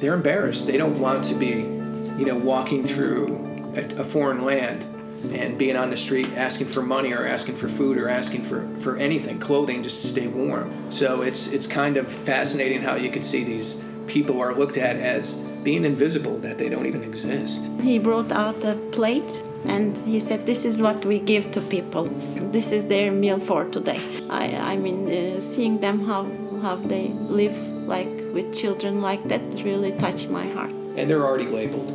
they're embarrassed. They don't want to be, you know, walking through a, a foreign land and being on the street asking for money or asking for food or asking for, for anything, clothing, just to stay warm. So it's it's kind of fascinating how you could see these people are looked at as being invisible, that they don't even exist. He brought out a plate and he said, "This is what we give to people. This is their meal for today." I I mean, uh, seeing them how how they live like with children like that really touched my heart. And they're already labeled,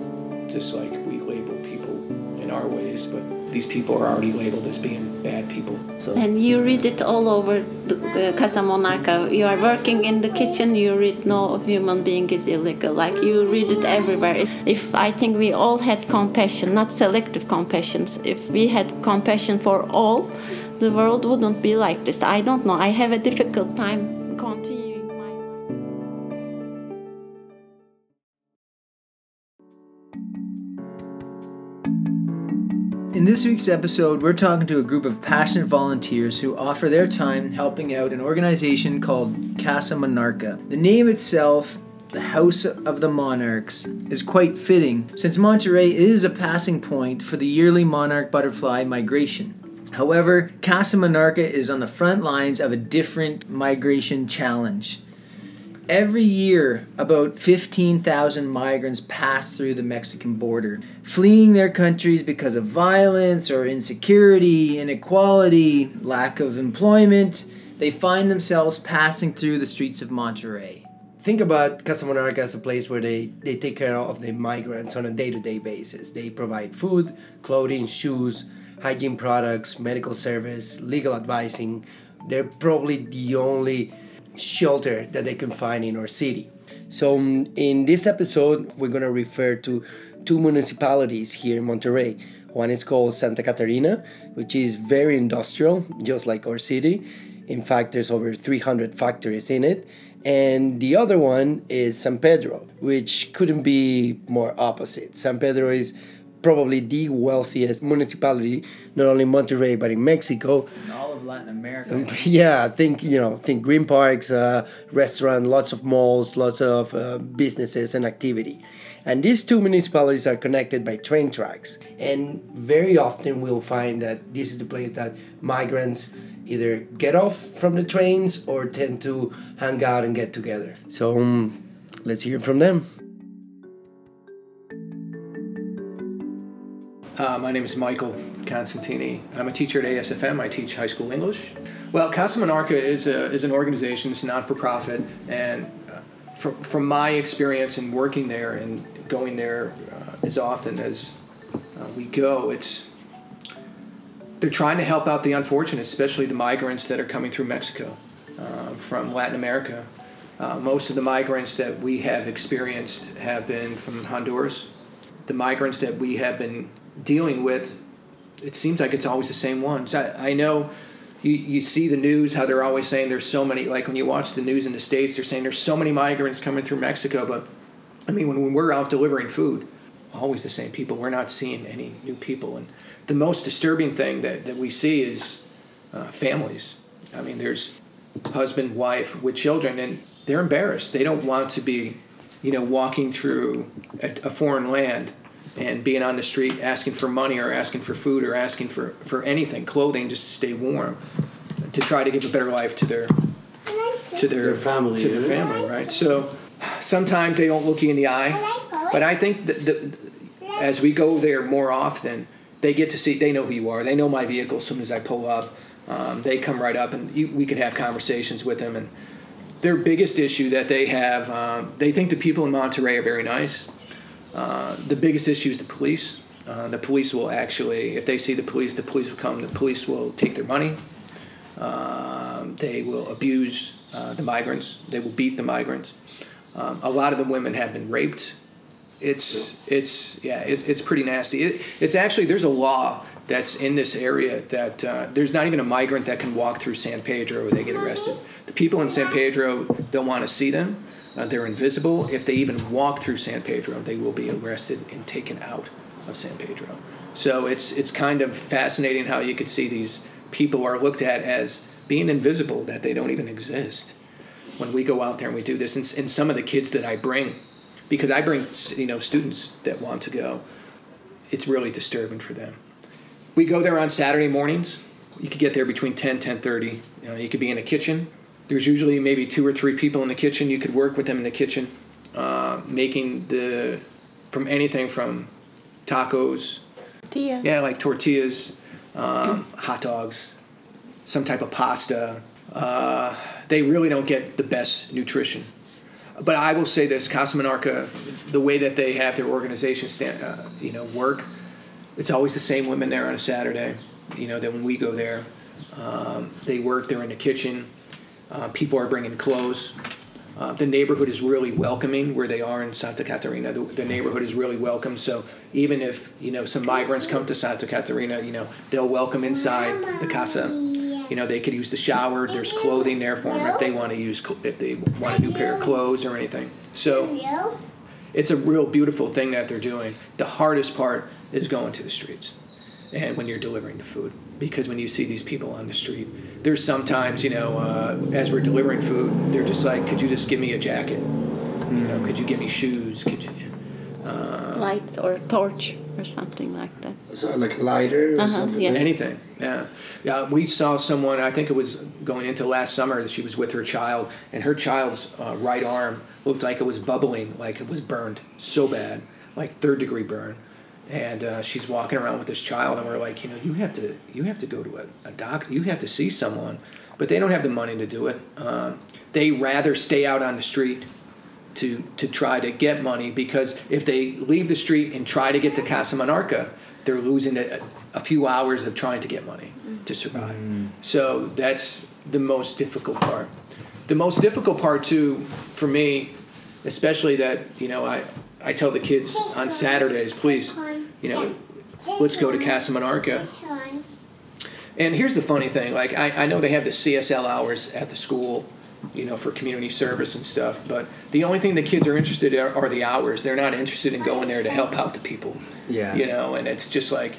just like we label people in our ways, but these people are already labeled as being bad people. So And you read it all over the, uh, Casa Monarca. You are working in the kitchen, you read no human being is illegal. Like you read it everywhere. If I think we all had compassion, not selective compassion, if we had compassion for all, the world wouldn't be like this. I don't know. I have a difficult time continuing In this week's episode, we're talking to a group of passionate volunteers who offer their time helping out an organization called Casa Monarca. The name itself, the House of the Monarchs, is quite fitting since Monterrey is a passing point for the yearly monarch butterfly migration. However, Casa Monarca is on the front lines of a different migration challenge. Every year, about 15,000 migrants pass through the Mexican border, fleeing their countries because of violence or insecurity, inequality, lack of employment. They find themselves passing through the streets of Monterrey. Think about Casa Monarca as a place where they, they take care of the migrants on a day to day basis. They provide food, clothing, shoes, hygiene products, medical service, legal advising. They're probably the only shelter that they can find in our city. So, um, in this episode, we're going to refer to two municipalities here in Monterrey. One is called Santa Catarina, which is very industrial, just like our city. In fact, there's over 300 factories in it. And the other one is San Pedro, which couldn't be more opposite. San Pedro is probably the wealthiest municipality, not only in Monterrey, but in Mexico. In all of Latin America. Yeah, think you know, think green parks, uh, restaurant, lots of malls, lots of uh, businesses and activity. And these two municipalities are connected by train tracks. And very often we'll find that this is the place that migrants either get off from the trains or tend to hang out and get together. So um, let's hear from them. Uh, my name is Michael Constantini. I'm a teacher at ASFM. I teach high school English. Well, Casa Monarca is, a, is an organization, it's not for profit, and uh, from, from my experience in working there and going there uh, as often as uh, we go, it's they're trying to help out the unfortunate, especially the migrants that are coming through Mexico uh, from Latin America. Uh, most of the migrants that we have experienced have been from Honduras. The migrants that we have been dealing with, it seems like it's always the same ones. I, I know you, you see the news, how they're always saying there's so many, like when you watch the news in the States, they're saying there's so many migrants coming through Mexico. But I mean, when, when we're out delivering food, always the same people. We're not seeing any new people. And the most disturbing thing that, that we see is uh, families. I mean, there's husband, wife with children, and they're embarrassed. They don't want to be, you know, walking through a, a foreign land and being on the street asking for money or asking for food or asking for, for anything, clothing, just to stay warm, to try to give a better life to their to their, Their family, to their family, right? So sometimes they don't look you in the eye, but I think that the, as we go there more often, they get to see. They know who you are. They know my vehicle. As soon as I pull up, um, they come right up, and you, we can have conversations with them. And their biggest issue that they have, um, they think the people in Monterrey are very nice. Uh, the biggest issue is the police. Uh, the police will actually, if they see the police, the police will come. The police will take their money. Um, they will abuse uh, the migrants. They will beat the migrants. Um, a lot of the women have been raped. It's it's yeah it's, it's pretty nasty. It, it's actually there's a law that's in this area that uh, there's not even a migrant that can walk through San Pedro or they get arrested. The people in San Pedro don't want to see them. Uh, they're invisible. If they even walk through San Pedro, they will be arrested and taken out of San Pedro. So it's it's kind of fascinating how you could see these people are looked at as being invisible, that they don't even exist. When we go out there and we do this, and, and some of the kids that I bring, because I bring you know students that want to go. It's really disturbing for them. We go there on Saturday mornings. You could get there between 10 10:30. You, know, you could be in a kitchen. There's usually maybe two or three people in the kitchen. You could work with them in the kitchen, uh, making the from anything from tacos, Tia. yeah, like tortillas, um, hot dogs, some type of pasta. Uh, they really don't get the best nutrition. But I will say this: Casa Monarca, the way that they have their organization stand, uh, you know, work, it's always the same women there on a Saturday. You know, that when we go there, um, they work. They're in the kitchen. Uh, people are bringing clothes. Uh, the neighborhood is really welcoming where they are in Santa Catarina. The, the neighborhood is really welcome. So even if you know some migrants come to Santa Catarina, you know they'll welcome inside the casa. You know they could use the shower. There's clothing there for them if they want to use if they want a new pair of clothes or anything. So it's a real beautiful thing that they're doing. The hardest part is going to the streets and when you're delivering the food because when you see these people on the street there's sometimes you know uh, as we're delivering food they're just like could you just give me a jacket you know could you give me shoes could you Lights or torch or something like that. So like a lighter or Uh-huh, something. yeah. anything yeah yeah we saw someone i think it was going into last summer that she was with her child and her child's uh, right arm looked like it was bubbling like it was burned so bad like third degree burn and uh, she's walking around with this child and we're like you know you have to you have to go to a, a doctor you have to see someone but they don't have the money to do it um, they rather stay out on the street to to try to get money because if they leave the street and try to get to Casa Monarca, they're losing a, a few hours of trying to get money to survive. So that's the most difficult part. The most difficult part too for me, especially that you know I I tell the kids on Saturdays, please, you know, let's go to Casa Monarca. And here's the funny thing, like I, I know they have the CSL hours at the school, you know, for community service and stuff, but the only thing the kids are interested in are, are the hours. They're not interested in going there to help out the people. Yeah. You know, and it's just like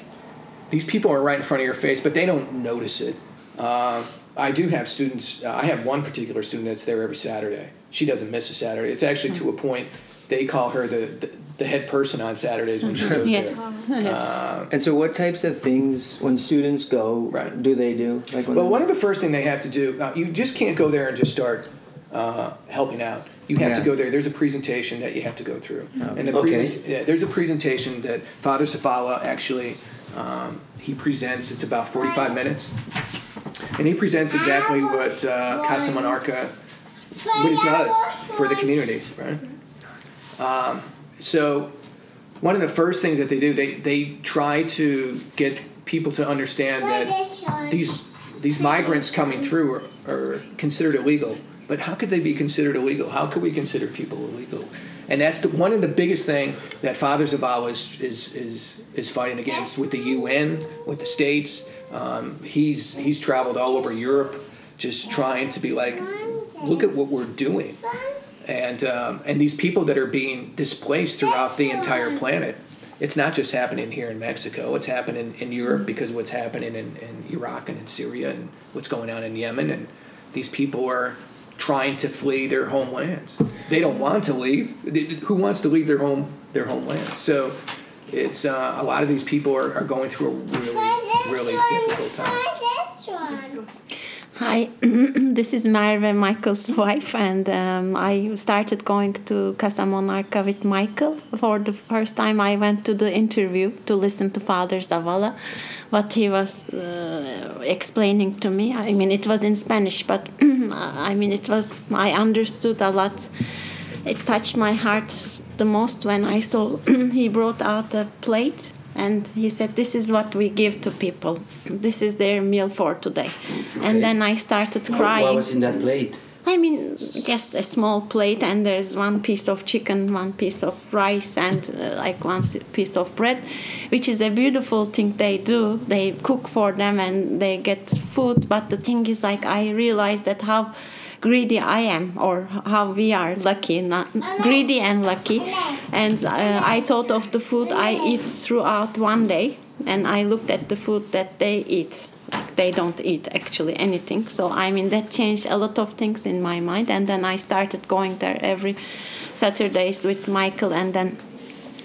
these people are right in front of your face, but they don't notice it. Uh, I do have students. Uh, I have one particular student that's there every Saturday. She doesn't miss a Saturday. It's actually to a point they call her the, the, the head person on Saturdays when she goes Yes. there. yes. And so, what types of things when students go Right. do they do? Like when Well, one of the first thing they have to do, uh, you just can't go there and just start uh, helping out. You have Yeah. to go there. There's a presentation that you have to go through, and the Okay. present- yeah, there's a presentation that Father Zavala actually um, he presents. It's about 45 minutes, and he presents exactly what uh, Casa Monarca what it does for the community, right? Um, so one of the first things that they do, they, they try to get people to understand that these these migrants coming through are, are considered illegal. But how could they be considered illegal? How could we consider people illegal? And that's the, one of the biggest thing that Father Zavala is, is, is, is fighting against with the UN, with the states. Um, he's, he's traveled all over Europe just trying to be like, look at what we're doing and um, and these people that are being displaced throughout the entire planet. It's not just happening here in Mexico. It's happening in Europe because of what's happening in, in Iraq and in Syria and what's going on in Yemen. And these people are trying to flee their homelands. They don't want to leave. Who wants to leave their home their homeland? So it's uh, a lot of these people are, are going through a really really difficult time. Hi, this is Marve, Michael's wife, and um, I started going to Casa Monarca with Michael. For the first time, I went to the interview to listen to Father Zavala, what he was uh, explaining to me. I mean, it was in Spanish, but I mean, it was, I understood a lot. It touched my heart the most when I saw he brought out a plate and he said this is what we give to people. This is their meal for today. And then i started crying What was in that plate? i mean just a small plate and there's one piece of chicken one piece of rice and uh, like one piece of bread which is a beautiful thing they do. They cook for them and they get food. But the thing is like i realized that how greedy I am, or how we are lucky, not greedy and lucky. And uh, I thought of the food I eat throughout one day, and I looked at the food that they eat. They don't eat actually anything. So I mean that changed a lot of things in my mind, and then I started going there every Saturdays with Michael, and then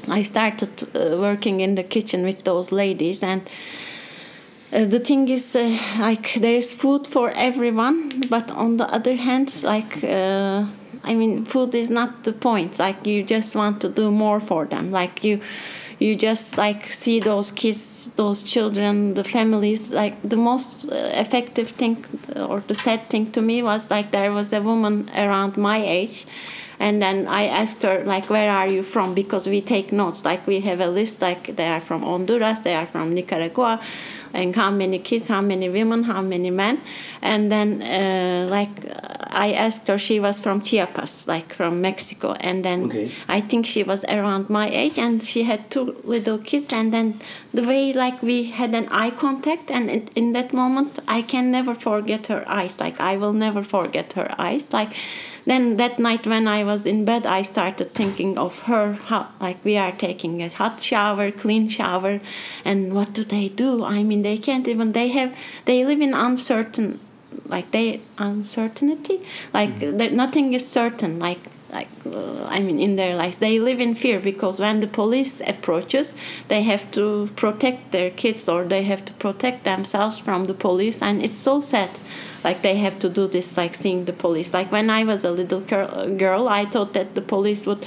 I started uh, working in the kitchen with those ladies and. Uh, the thing is, uh, like, there's food for everyone, but on the other hand, like, uh, I mean, food is not the point. Like, you just want to do more for them. Like, you, you just like see those kids, those children, the families. Like, the most uh, effective thing or the sad thing to me was like there was a woman around my age and then I asked her like where are you from because we take notes like we have a list like they are from Honduras they are from Nicaragua and how many kids how many women how many men. And then uh, like I asked her she was from Chiapas like from Mexico. And then Okay. I think she was around my age and she had two little kids. And then the way like we had an eye contact and in, in that moment I can never forget her eyes. Like I will never forget her eyes. Like then that night when I was in bed I started thinking of her how like we are taking a hot shower clean shower and what do they do? I mean they can't even they have they live in uncertain like they uncertainty? Like mm-hmm. there, nothing is certain like like uh, i mean in their lives. They live in fear because when the police approaches they have to protect their kids or they have to protect themselves from the police. And it's so sad like they have to do this like seeing the police. Like when i was a little girl, i thought that the police would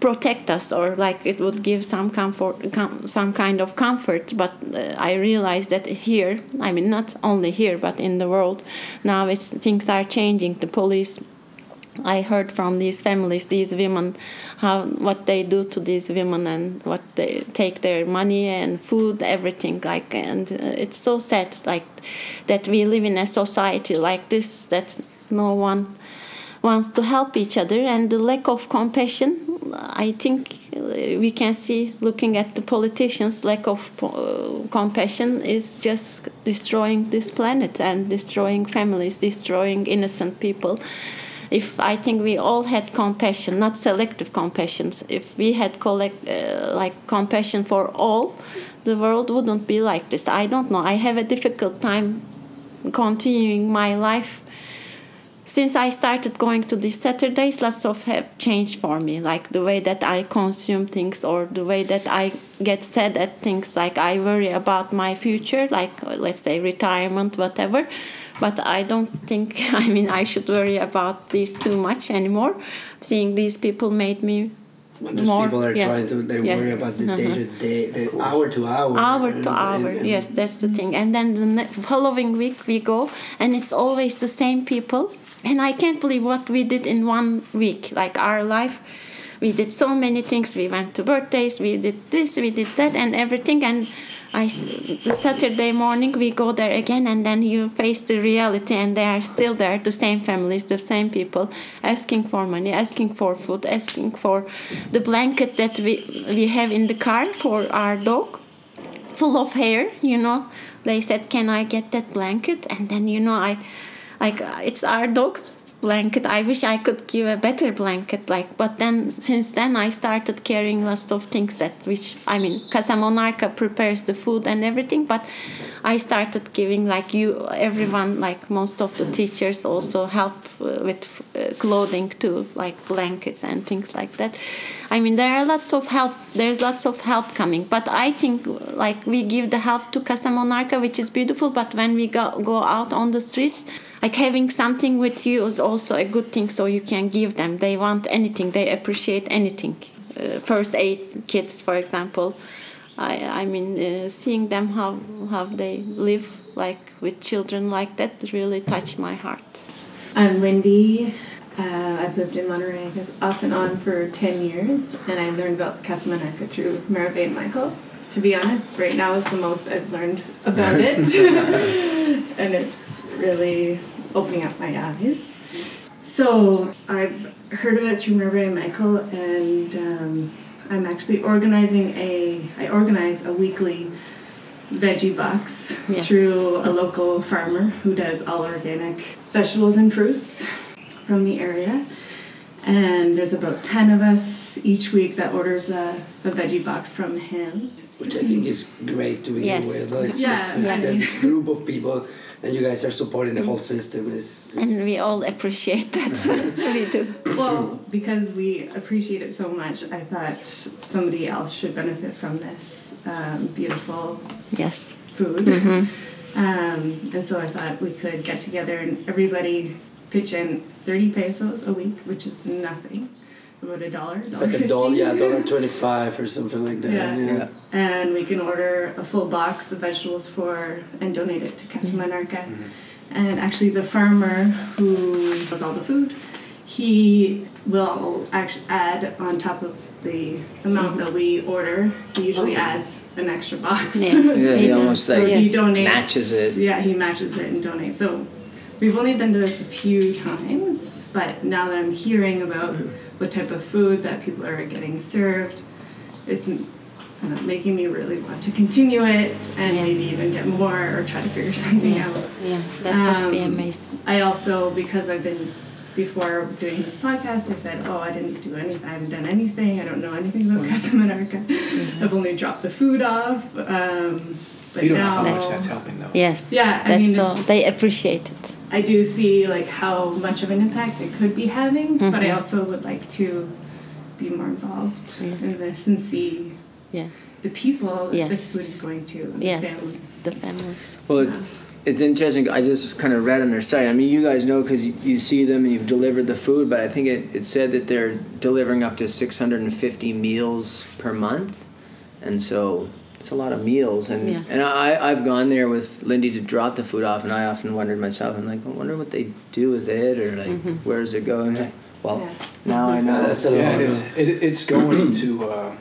protect us or like it would give some comfort com, some kind of comfort. But uh, i realized that here i mean not only here but in the world now it's things are changing. The police I heard from these families, these women, how what they do to these women and what they take their money and food, everything like, and uh, it's so sad, like that we live in a society like this that no one wants to help each other and the lack of compassion. I think uh, we can see looking at the politicians, lack of uh, compassion is just destroying this planet and destroying families, destroying innocent people if I think we all had compassion, not selective compassion, if we had collect, uh, like compassion for all, the world wouldn't be like this. I don't know. I have a difficult time continuing my life. Since I started going to these Saturdays, lots of have changed for me, like the way that I consume things or the way that I get sad at things, like I worry about my future, like let's say retirement, whatever but I don't think I mean I should worry about these too much anymore. Seeing these people made me When those more people are yeah, trying to, they yeah. worry about the Uh-huh. day to day, the hour to hour. hour and- to hour and- and- yes that's the thing and then the ne- following week we go and it's always the same people and i can't believe what we did in one week like our life we did so many things we went to birthdays we did this we did that and everything and I, the Saturday morning we go there again, and then you face the reality, and they are still there, the same families, the same people, asking for money, asking for food, asking for the blanket that we we have in the car for our dog full of hair you know. They said can i get that blanket? And then you know i like it's our dog's blanket. I wish i could give a better blanket like but then since then i started carrying lots of things that which i mean casa monarca prepares the food and everything but i started giving like you everyone like most of the teachers also help uh, with uh, clothing too like blankets and things like that. I mean there are lots of help there's lots of help coming but i think like we give the help to casa monarca which is beautiful but when we go, go out on the streets like having something with you is also a good thing so you can give them. They want anything. They appreciate anything. Uh, first aid kits for example. I i mean uh, seeing them how how they live like with children like that really touched my heart. I'm Lindy. Uh, I've lived in Monterrey, off and on for 10 years, and I learned about Casa Monarca through Marave and Michael. To be honest, right now is the most I've learned about it, and it's really opening up my eyes. So I've heard of it through Marave and Michael, and um, I'm actually organizing a. I organize a weekly veggie box Yes. through a local farmer who does all organic vegetables and fruits from the area. And there's about 10 of us each week that orders a, a veggie box from him. which I think is great to begin Yes. with. Like, it's Yeah, just, yes. there's this group of people and you guys are supporting the whole system. Is And we all appreciate that. we do. Well, because we appreciate it so much, I thought somebody else should benefit from this um, beautiful Yes. food. Um, and so I thought we could get together and everybody pitch in 30 pesos a week, which is nothing. About a dollar, it's dollar like a dollar, yeah, dollar twenty-five or something like that. Yeah. yeah. And we can order a full box of vegetables for and donate it to Casa mm-hmm. Monarca. Mm-hmm. And actually, the farmer who does all the food, he will actually add on top of the amount mm-hmm. that we order. He usually oh. adds an extra box. Yes. Yeah, he He almost does. So like he donates. matches it. Yeah, he matches it and donates. So we've only done this a few times, but now that I'm hearing about what type of food that people are getting served, it's kind of making me really want to continue it and Yeah. maybe even get more or try to figure something out. Yeah, that would be Um, amazing. I also, because I've been before doing this podcast, I said, "Oh, I didn't do anything. I haven't done anything. I don't know anything about Casa Monarca. I've only dropped the food off." Um, but You don't know how much that's helping though. Yes. Yeah, I That's mean, so they appreciate it. I do see like how much of an impact it could be having, but Mm-hmm. I also would like to be more involved in this and see Yeah. the people Yes. this food is going to, the Yes. families. The families. Well, it's it's interesting. I just kind of read on their site. I mean, you guys know because you, you see them and you've delivered the food, but I think it, it said that they're delivering up to 650 meals per month, and so it's a lot of meals. And Yeah. and I I've gone there with Lindy to drop the food off, and I often wondered myself, I'm like, I wonder what they do with it, or like Mm-hmm. where's it going? Well, Yeah. now I know. Uh, that's a Yeah, lot. it is. It, it's going to. Uh,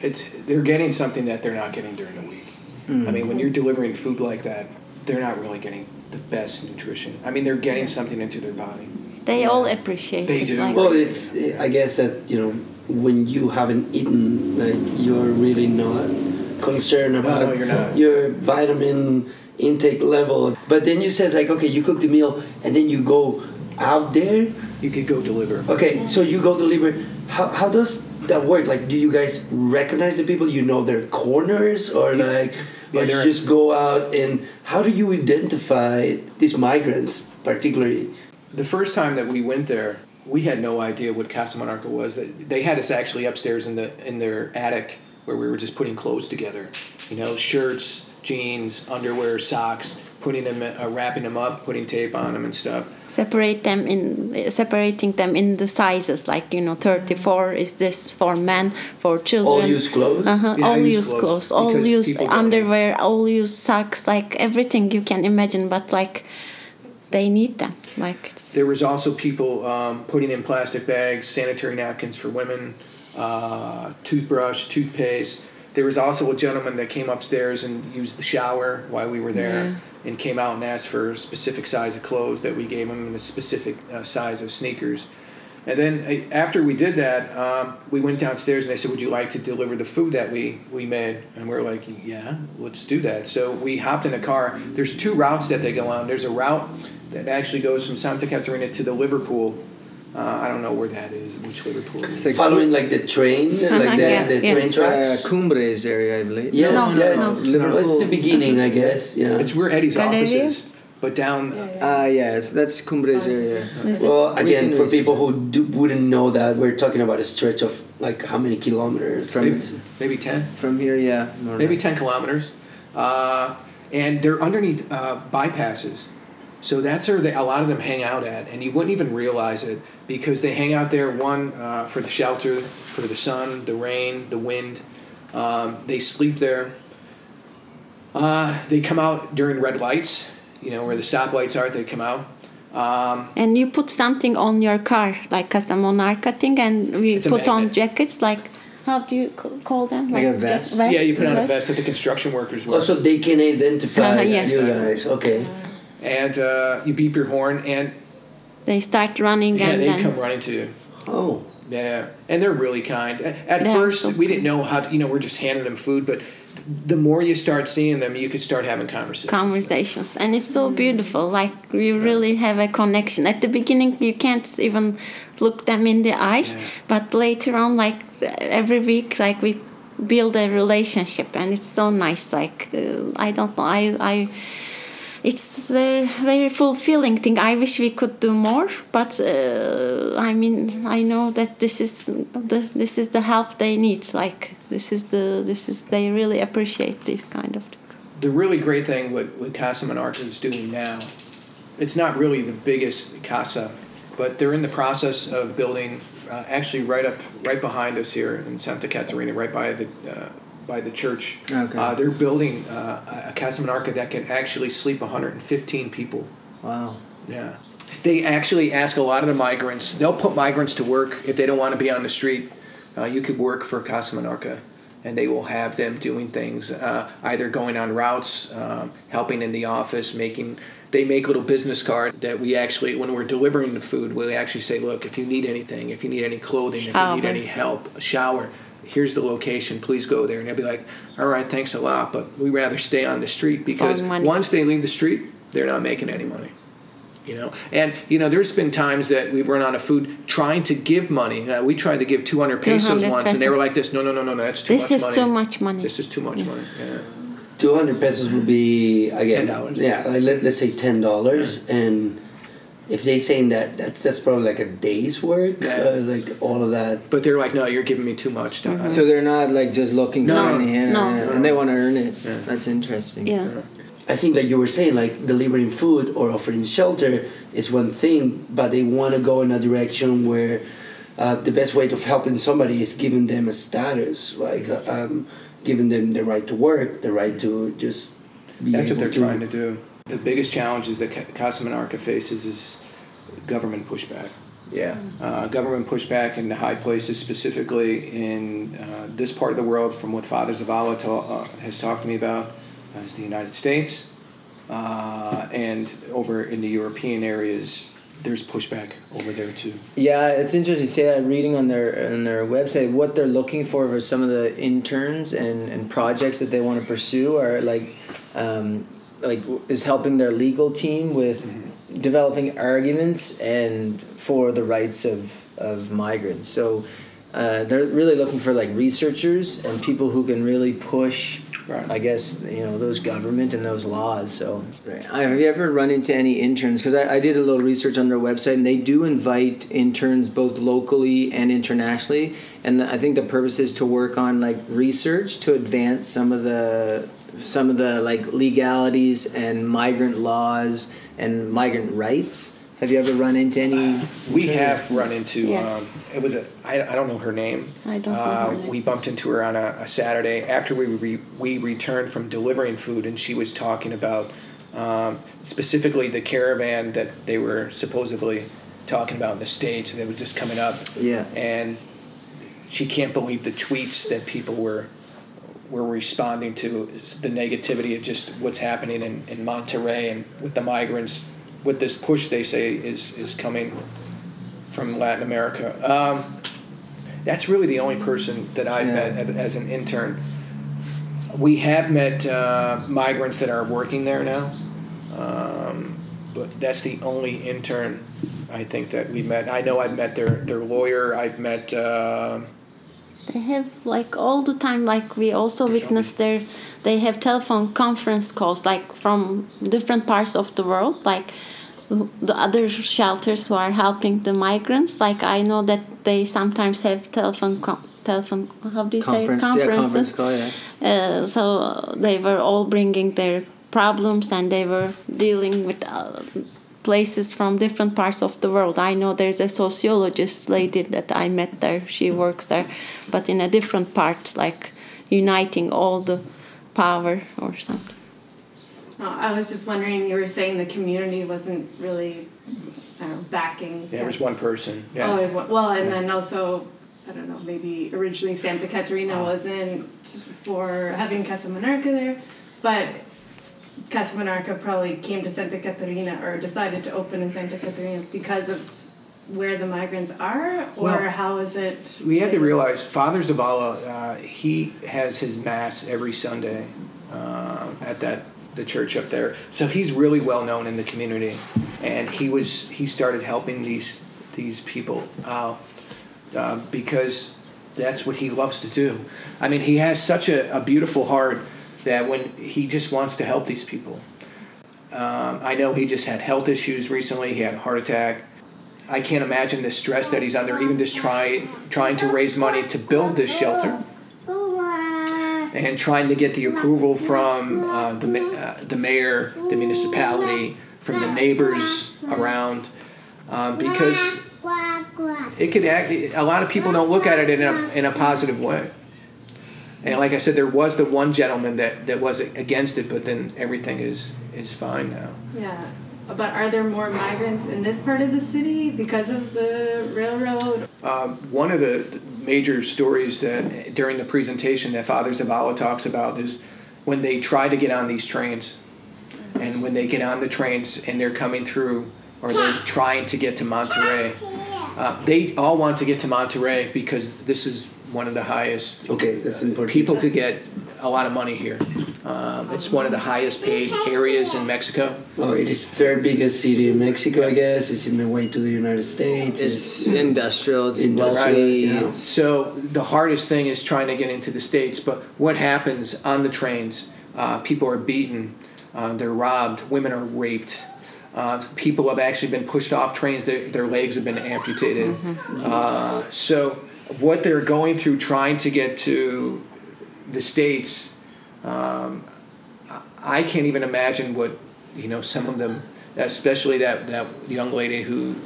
it's they're getting something that they're not getting during the week. I mean, when you're delivering food like that, they're not really getting the best nutrition. I mean, they're getting something into their body. They all appreciate They it. do. Like, Well, it's I guess that you know when you haven't eaten, like you're really not concerned about no, not. your vitamin intake level. But then you said like, okay, you cook the meal and then you go out there. You could go deliver. Okay, so you go deliver. How how does that work? Like, do you guys recognize the people? You know their corners, or like, Yeah, or you just go out and how do you identify these migrants particularly? The first time that we went there, we had no idea what Casa Monarca was. They had us actually upstairs in the in their attic where we were just putting clothes together. You know, shirts, jeans, underwear, socks, putting them, uh, wrapping them up, putting tape on them and stuff. separate them in separating them in the sizes like you know 34 is this for men for children All use clothes. uh-huh. Yeah, all use use clothes, clothes, all use underwear all use socks like everything you can imagine but like they need them like There was also people um, putting in plastic bags, sanitary napkins for women, uh, toothbrush, toothpaste. There was also a gentleman that came upstairs and used the shower while we were there, and came out and asked for a specific size of clothes that we gave him and a specific uh, size of sneakers. And then uh, after we did that, um, we went downstairs and they said, "Would you like to deliver the food that we we made?" And we are like, "Yeah, let's do that." So we hopped in a car. There's two routes that they go on. There's a route that actually goes from Santa Catarina to the Liverpool. Uh, I don't know where that is, which Liverpool. It's like Following like the train, like the, yeah, the yes. train tracks. uh, Cumbres area, I believe. Yes, No, no, yeah. no. it's- Liverpool. It's the beginning, I guess. Yeah. It's where Eddie's office is, but down. Ah, yeah, so that's Cumbres area. Is well, again, for people who do, wouldn't know that, we're talking about a stretch of like how many kilometers? From- Maybe, maybe ten. From here, yeah. more maybe less. 10 kilometers. Uh, and they're underneath uh, bypasses. So that's where they, a lot of them hang out at. And you wouldn't even realize it because they hang out there, one, uh, for the shelter, for the sun, the rain, the wind. Um, they sleep there. Uh, they come out during red lights, you know, where the stoplights are, they come out. Um, and you put something on your car like Casa Monarca thing and we put on jackets like how do you call them Like a ja- vest? yeah, you put on a vest? vest that the construction workers wear. Also, they can identify Uh-huh, yes. you guys. Okay. and uh, you beep your horn, and they start running yeah, and they then come running to you. Oh. Yeah, and they're really kind. At They're first, so we didn't know how. To, you know, we're just handing them food, but the more you start seeing them, you can start having conversations. conversations and it's so beautiful like you really have a connection at the beginning you can't even look them in the eye Yeah. but later on like every week like we build a relationship and it's so nice like uh, i don't know i i it's a very fulfilling thing. I wish we could do more, but uh, I mean, I know that this is the this is the help they need. Like this is the this is they really appreciate this kind of. The really great thing what what Casa Monarca is doing now, it's not really the biggest casa, but they're in the process of building. Uh, actually, right up right behind us here in Santa Catarina, right by the. Uh, by the church. Okay. Uh, they're building uh, a Casa Monarca that can actually sleep 115 people. Wow. Yeah. They actually ask a lot of the migrants, they'll put migrants to work if they don't want to be on the street. Uh, you could work for Casa Monarca, and they will have them doing things, uh, either going on routes, um, helping in the office, making. They make little business card that we actually, when we're delivering the food, we actually say, look, if you need anything, if you need any clothing, if you need any help, a shower, here's the location, please go there. And they'll be like, all right, thanks a lot, but we rather stay on the street because once they leave the street, they're not making any money you know and you know there's been times that we've run out of food trying to give money uh, we tried to give 200 pesos 200 once and they were like this no no no no no that's too much money. This much is money too much money. this is too much money yeah 200 pesos would be again $10. yeah like let, let's say $10 and if they're saying that that's that's probably like a day's work Yeah. uh, like all of that but they're like no you're giving me too much Mm-hmm. So they're not like just looking No, for no, any hand, no. and they want to earn it. That's interesting. Yeah. I think like you were saying, like delivering food or offering shelter is one thing, but they want to go in a direction where uh, the best way of helping somebody is giving them a status, like uh, um, giving them the right to work, the right to just be that's what they're trying to do the biggest challenge that Ca- Casa Monarca faces is government pushback Yeah. uh, government pushback in the high places, specifically in uh, this part of the world, from what Father Zavala ta- uh, has talked to me about, uh, is the United States, uh, and over in the European areas, there's pushback over there too. Yeah, it's interesting to say that reading on their on their website what they're looking for for some of the interns and, and projects that they want to pursue are like um, like is helping their legal team with developing arguments and for the rights of of migrants. So uh, they're really looking for like researchers and people who can really push Right. I guess you know those government and those laws. So, have you ever run into any interns? Because I, I did a little research on their website, and they do invite interns both locally and internationally. And I think the purpose is to work on like research to advance some of the some of the like legalities and migrant laws and migrant rights. Have you ever run into any? We have run into. Yeah. Um, it was a. I, I don't know her name. I don't know Uh, her name. We bumped into her on a, a Saturday after we re, we returned from delivering food, and she was talking about um, specifically the caravan that they were supposedly talking about in the states that was just coming up. Yeah. And she can't believe the tweets that people were were responding to the negativity of just what's happening in, in Monterrey and with the migrants, with this push they say is is coming from Latin America. Um, that's really the only person that I've Yeah. met as- as an intern. We have met uh, migrants that are working there now, um, but that's the only intern I think that we've met. I know I've met their, their lawyer. I've met. Uh, They have like all the time, like we also witness there, they have telephone conference calls like from different parts of the world, like the other shelters who are helping the migrants. Like I know that they sometimes have telephone telephone how do you Conference, say yeah, conferences. conference call, yeah. Uh, so they were all bringing their problems and they were dealing with uh, places from different parts of the world. I know there's a sociologist lady that I met there. She works there, but in a different part, like uniting all the power or something. Oh, I was just wondering, you were saying the community wasn't really I backing. yeah, there was one person. Yeah. Oh, there's one. Well, and then also, I don't know, maybe originally Santa Catarina ah. wasn't for having Casa Monarca there, but Casa Monarca probably came to Santa Catarina or decided to open in Santa Catarina because of where the migrants are, or Well, how is it? We have to realize Father Zavala. Uh, he has his mass every Sunday uh, at that the church up there. So he's really well known in the community, and he was he started helping these these people out uh, because that's what he loves to do. I mean, he has such a, a beautiful heart that when he just wants to help these people. Um, I know he just had health issues recently. He had a heart attack. I can't imagine the stress that he's under, even just trying trying to raise money to build this shelter and trying to get the approval from uh, the uh, the mayor, the municipality, from the neighbors around, um, because it could act. A lot of people don't look at it in a in a positive way. And like I said, there was the one gentleman that, that was against it, but then everything is is fine now. Yeah. But are there more migrants in this part of the city because of the railroad? Um, one of the major stories that during the presentation that Father Zavala talks about is when they try to get on these trains, and when they get on the trains and they're coming through or they're trying to get to Monterrey, uh, they all want to get to Monterrey because this is one of the highest. Okay, that's important. People could get a lot of money here. Um, it's one of the highest paid areas in Mexico. Oh, it is third biggest city in Mexico, I guess. It's in the way to the United States. It's industrial. It's Industrial, wealthy. yeah. So the hardest thing is trying to get into the states. But what happens on the trains? Uh, people are beaten, uh, they're robbed, women are raped. Uh, people have actually been pushed off trains. Their, their legs have been amputated. Uh, so what they're going through trying to get to the states, um, I- can't even imagine what you know some of them, especially that that young lady who,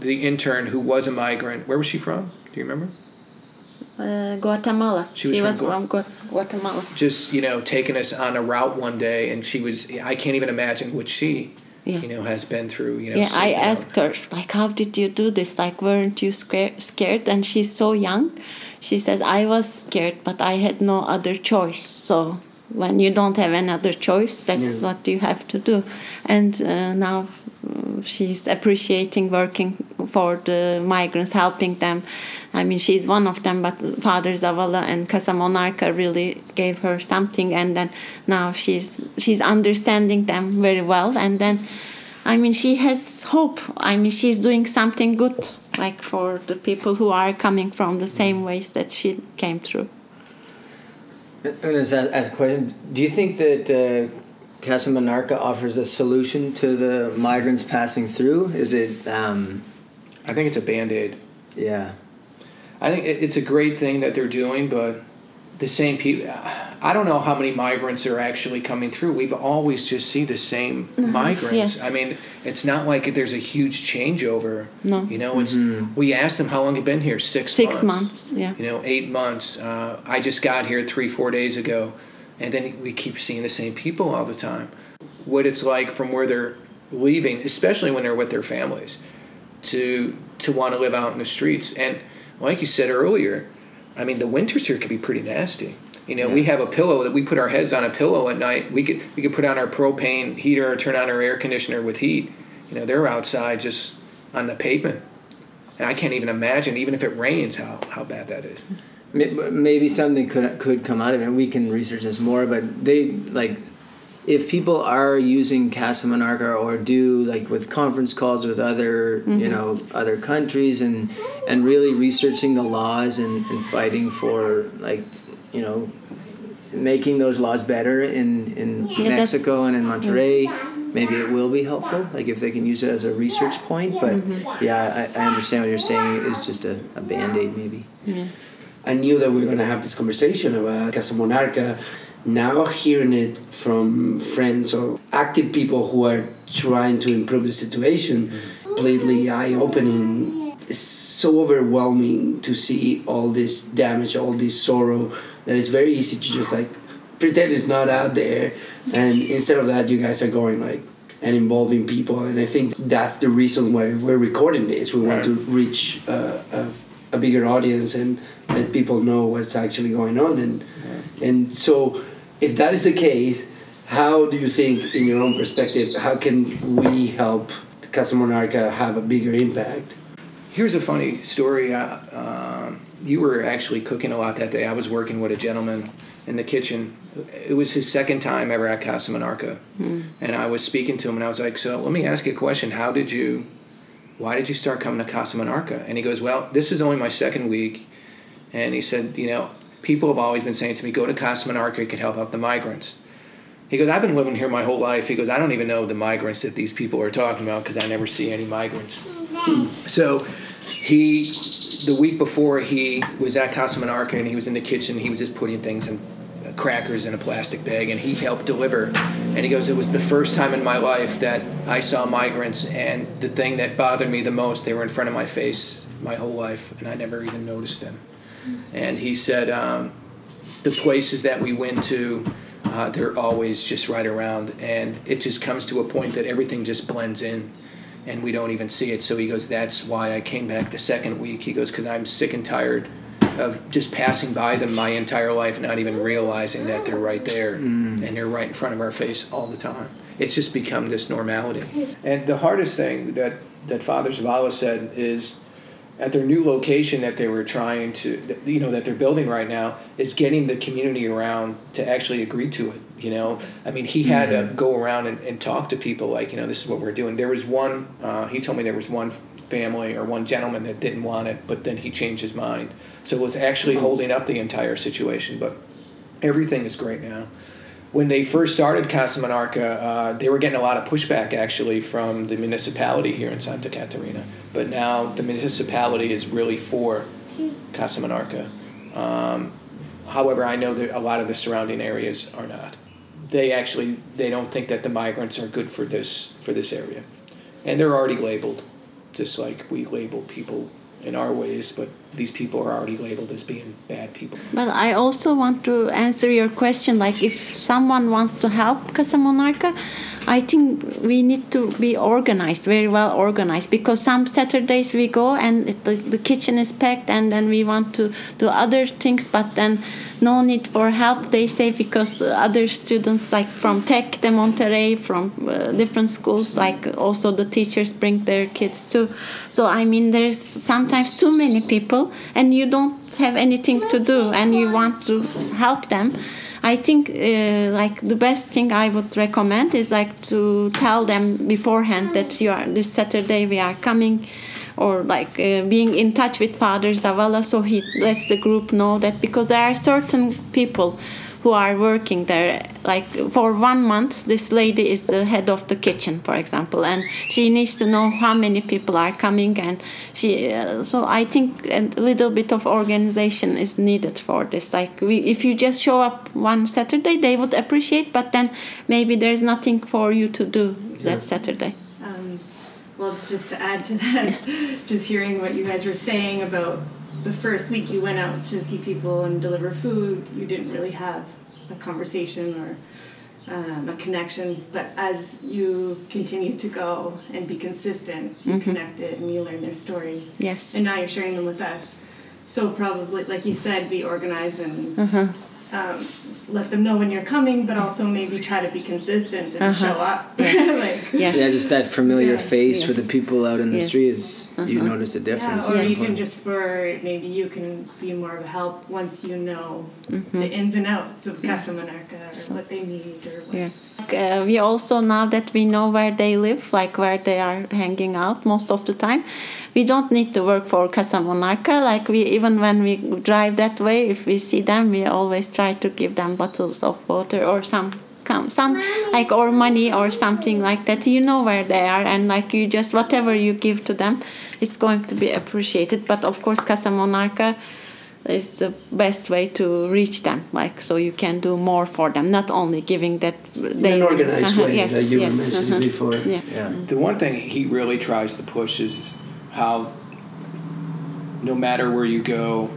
the intern who was a migrant. Where was she from? Do you remember? Uh, Guatemala. She was She from was from Gua- Guatemala. just you know taking us on a route one day and she was i can't even imagine what she Yeah. you know has been through you know Yeah, I asked her, like, how did you do this? Like, weren't you scared? Scared? And she's so young. She says, I was scared, but I had no other choice. So when you don't have another choice, that's Yeah. what you have to do. And uh, now uh, she's appreciating working for the migrants, helping them. I mean, she's one of them, but Father Zavala and Casa Monarca really gave her something, and then now she's she's understanding them very well, and then. I mean, she has hope. I mean, she's doing something good, like for the people who are coming from the same ways that she came through. I'm going to ask a question. Do you think that uh, Casa Monarca offers a solution to the migrants passing through? Is it, um, i think it's a band-aid yeah. I think it's a great thing that they're doing but the same people i don't know how many migrants are actually coming through we've always just see the same migrants Mm-hmm. yes. i mean it's not like there's a huge changeover No. you know it's we asked them how long you been here six Six months, yeah. you know, eight months. Uh, I just got here three, four days ago, and then we keep seeing the same people all the time. What it's like from where they're leaving, especially when they're with their families, to to want to live out in the streets. And like you said earlier, I mean, the winters here could be pretty nasty. You know, we have a pillow that we put our heads on a pillow at night. We could we could put on our propane heater or turn on our air conditioner with heat. You know, they're outside just on the pavement. And I can't even imagine, even if it rains, how, how bad that is. Maybe something could could come out of it. We can research this more, but they like if people are using Casa Monarca or do like with conference calls with other you mm-hmm. know other countries and and really researching the laws and, and fighting for like you know making those laws better in in Yeah, Mexico and in Monterrey. Mm-hmm. Maybe it will be helpful, like if they can use it as a research point. But mm-hmm. yeah, I, I understand what you're saying. It's just a, a band aid, maybe. Yeah. I knew that we were going to have this conversation about Casa Monarca. Now hearing it from friends or active people who are trying to improve the situation, completely eye-opening. It's so overwhelming to see all this damage, all this sorrow, that it's very easy to just like pretend it's not out there. And instead of that, you guys are going like and involving people. And I think that's the reason why we're recording this. We want to reach uh, a, a bigger audience and let people know what's actually going on. And and so, if that is the case, how do you think, in your own perspective, how can we help Casa Monarca have a bigger impact? Here's a funny story. Uh, um, you were actually cooking a lot that day. I was working with a gentleman in the kitchen. It was his second time ever at Casa Monarca. And I was speaking to him and I was like, So let me ask you a question. How did you, why did you start coming to Casa Monarca? And he goes, Well, this is only my second week. And he said, You know, people have always been saying to me, Go to Casa Monarca, it could help out the migrants. He goes, I've been living here my whole life. He goes, I don't even know the migrants that these people are talking about because I never see any migrants. So he, the week before, he was at Casa Monarca and he was in the kitchen. He was just putting things in uh, crackers in a plastic bag and he helped deliver. And he goes, It was the first time in my life that I saw migrants. And the thing that bothered me the most, they were in front of my face my whole life and I never even noticed them. And he said, um, The places that we went to, uh, they're always just right around. And it just comes to a point that everything just blends in and we don't even see it. So he goes, That's why I came back the second week. He goes, Because I'm sick and tired of just passing by them my entire life, not even realizing that they're right there and they're right in front of our face all the time. It's just become this normality. And the hardest thing that, that Father Zavala said is at their new location that they were trying to, you know, that they're building right now, is getting the community around to actually agree to it. You know, I mean, he had to go around and, and talk to people like, you know, this is what we're doing. There was one, uh, he told me there was one family or one gentleman that didn't want it, but then he changed his mind. So it was actually holding up the entire situation, but everything is great now. When they first started Casa Monarca, uh, they were getting a lot of pushback actually from the municipality here in Santa Catarina. But now the municipality is really for Casa Monarca. Um, however, I know that a lot of the surrounding areas are not. They actually they don't think that the migrants are good for this for this area, and they're already labeled, just like we label people in our ways. But these people are already labeled as being bad people. But I also want to answer your question. Like, if someone wants to help Casa Monarca, I think we need to be organized, very well organized. Because some Saturdays we go and the, the kitchen is packed, and then we want to do other things, but then no need for help. They say because other students, like from Tec de Monterrey, from uh, different schools, like also the teachers bring their kids too. So I mean, there's sometimes too many people, and you don't have anything to do, and you want to help them. I think uh, like the best thing I would recommend is like to tell them beforehand that you are this Saturday we are coming or like uh, being in touch with Father Zavala so he lets the group know that because there are certain people who are working there like for one month this lady is the head of the kitchen for example and she needs to know how many people are coming and she uh, so i think a little bit of organization is needed for this. Like we, if you just show up one saturday they would appreciate but then maybe there's nothing for you to do that saturday. Um, well, just to add to that, just hearing what you guys were saying about the first week you went out to see people and deliver food, you didn't really have a conversation or um, a connection. But as you continue to go and be consistent, you connected and you learn their stories. yes And now you're sharing them with us. So probably, like you said, be organized and um, let them know when you're coming, but also maybe try to be consistent and show up. like, yes Yeah, just that familiar Yeah. face for the people out in the Yes. streets. You Uh-huh. notice a difference. Yeah, or Yes. even just for maybe you can be more of a help once you know the ins and outs of Casa Monarca or what they need or what. Yeah. Uh, we also now that we know where they live, like where they are hanging out most of the time, we don't need to work for Casa Monarca. Like we even when we drive that way, if we see them, we always try to give them bottles of water or some come some like or money or something like that. You know where they are, and like you just whatever you give to them, it's going to be appreciated. But of course, Casa Monarca is the best way to reach them like so you can do more for them not only giving that in an organized Uh-huh, way yes, that you yes, were mentioning uh-huh. before. yeah Yeah. The one thing he really tries to push is how no matter where you go,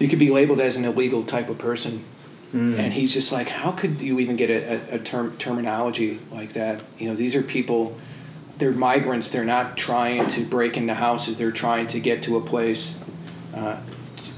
you could be labeled as an illegal type of person. And he's just like, how could you even get a, a, term terminology like that? You know, these are people, they're migrants. They're not trying to break into houses. They're trying to get to a place uh,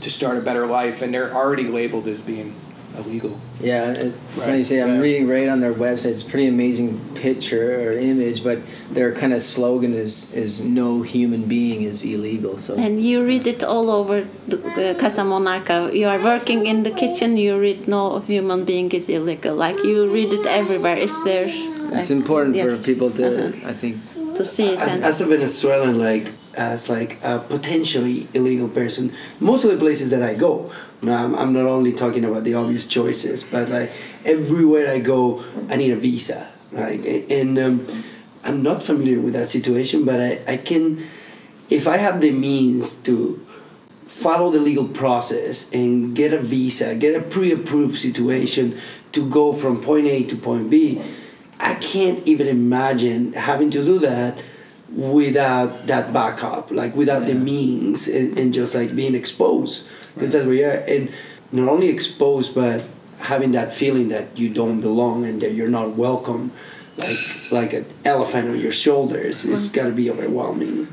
to start a better life, and they're already labeled as being illegal. Yeah, it's Right, funny you say. I'm yeah. reading right on their website. It's a pretty amazing picture or image, but their kind of slogan is is "No human being is illegal." So and you read it all over the, the Casa Monarca you are working in the kitchen you read no human being is illegal like you read it everywhere it's there it's important yes, for people to, uh-huh, I think, to see it As, as a Venezuelan, like as like a potentially illegal person. Most of the places that I go, now I'm, I'm not only talking about the obvious choices, but like everywhere I go, I need a visa, right? And um, I'm not familiar with that situation, but I, I can, if I have the means to follow the legal process and get a visa, get a pre-approved situation to go from point A to point B, I can't even imagine having to do that without that backup, like without the means and, and just like being exposed. Because that's where you are. And not only exposed, but having that feeling that you don't belong and that you're not welcome, like like an elephant on your shoulders, it's got to be overwhelming.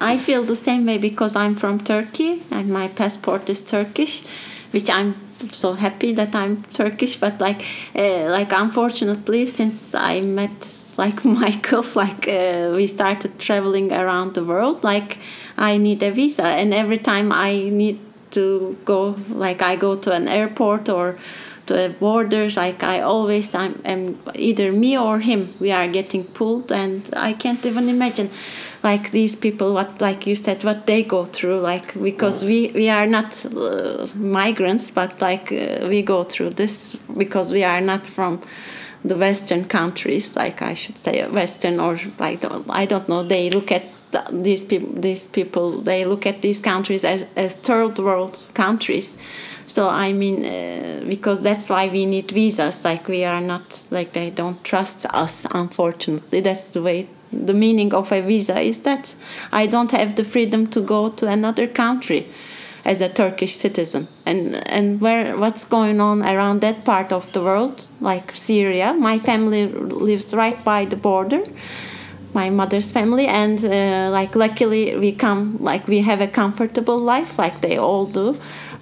I feel the same way because I'm from Turkey and my passport is Turkish, which I'm so happy that I'm Turkish. But like, uh, like unfortunately, since I met like Michael, like uh, we started traveling around the world. Like, I need a visa, and every time I need to go, like I go to an airport or to a border like i always i'm, am either me or him we are getting pulled and i can't even imagine like these people what like you said what they go through like because we we are not uh, migrants but like uh, we go through this because we are not from the western countries like i should say western or don't i don't know they look at these people these people they look at these countries as, as third world countries. So i mean uh, because that's why we need visas. Like we are not like they don't trust us unfortunately. That's the way the meaning of a visa is that i don't have the freedom to go to another country as a turkish citizen. And and where what's going on around that part of the world like syria my family lives right by the border my mother's family and uh, like luckily we come like we have a comfortable life like they all do.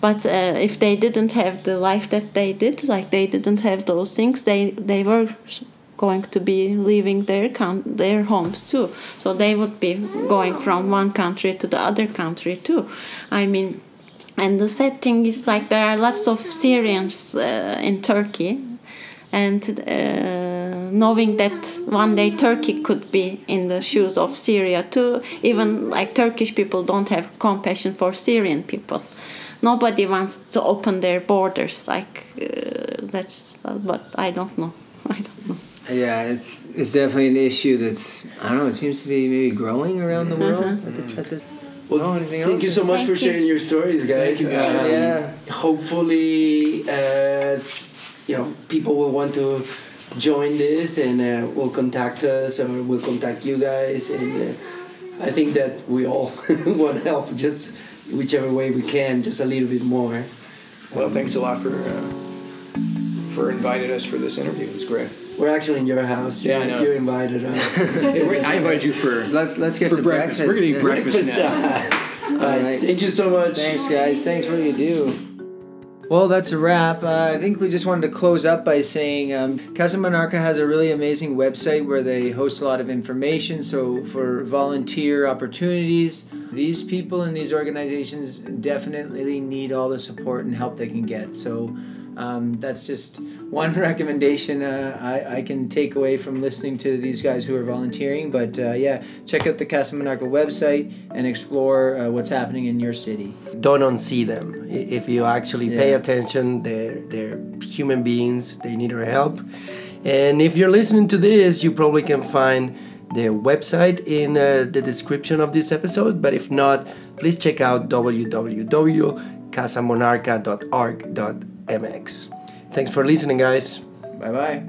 But uh, if they didn't have the life that they did like they didn't have those things they they were going to be leaving their their homes too. So they would be going from one country to the other country too. I mean and the sad thing is like there are lots of syrians uh, in turkey and uh, knowing that one day Turkey could be in the shoes of Syria too, even like Turkish people don't have compassion for Syrian people. Nobody wants to open their borders. Like uh, that's, uh, but I don't know. I don't know. Yeah, it's it's definitely an issue that's I don't know. It seems to be maybe growing around the world at, the, at this. Well, Oh, thank else? you so much Thank for you. sharing your stories, guys. You, guys. Um, Yeah. Hopefully, as you know, people will want to join this and uh, will contact us or will contact you guys. And uh, I think that we all want to help, just whichever way we can, just a little bit more. Well, thanks a lot for uh, for inviting us for this interview. It was great. We're actually in your house. Yeah, I You- know. You invited us. I invited you for Let's let's get to breakfast. breakfast. We're gonna eat Yeah. breakfast, now. All right. right. Thank you so much. Thanks, guys. Thanks for what you do. Well, that's a wrap. Uh, I think we just wanted to close up by saying um, Casa Monarca has a really amazing website where they host a lot of information. So, for volunteer opportunities, these people in these organizations definitely need all the support and help they can get. So, um, that's just one recommendation uh, I, I can take away from listening to these guys who are volunteering. But uh, yeah, check out the Casa Monarca website and explore uh, what's happening in your city. don't unsee them. If you actually pay attention, they're they're human beings. They need our help. And if you're listening to this, you probably can find their website in uh, the description of this episode. But if not, please check out www.casamonarca.org.mx. Thanks for listening, guys. Bye bye.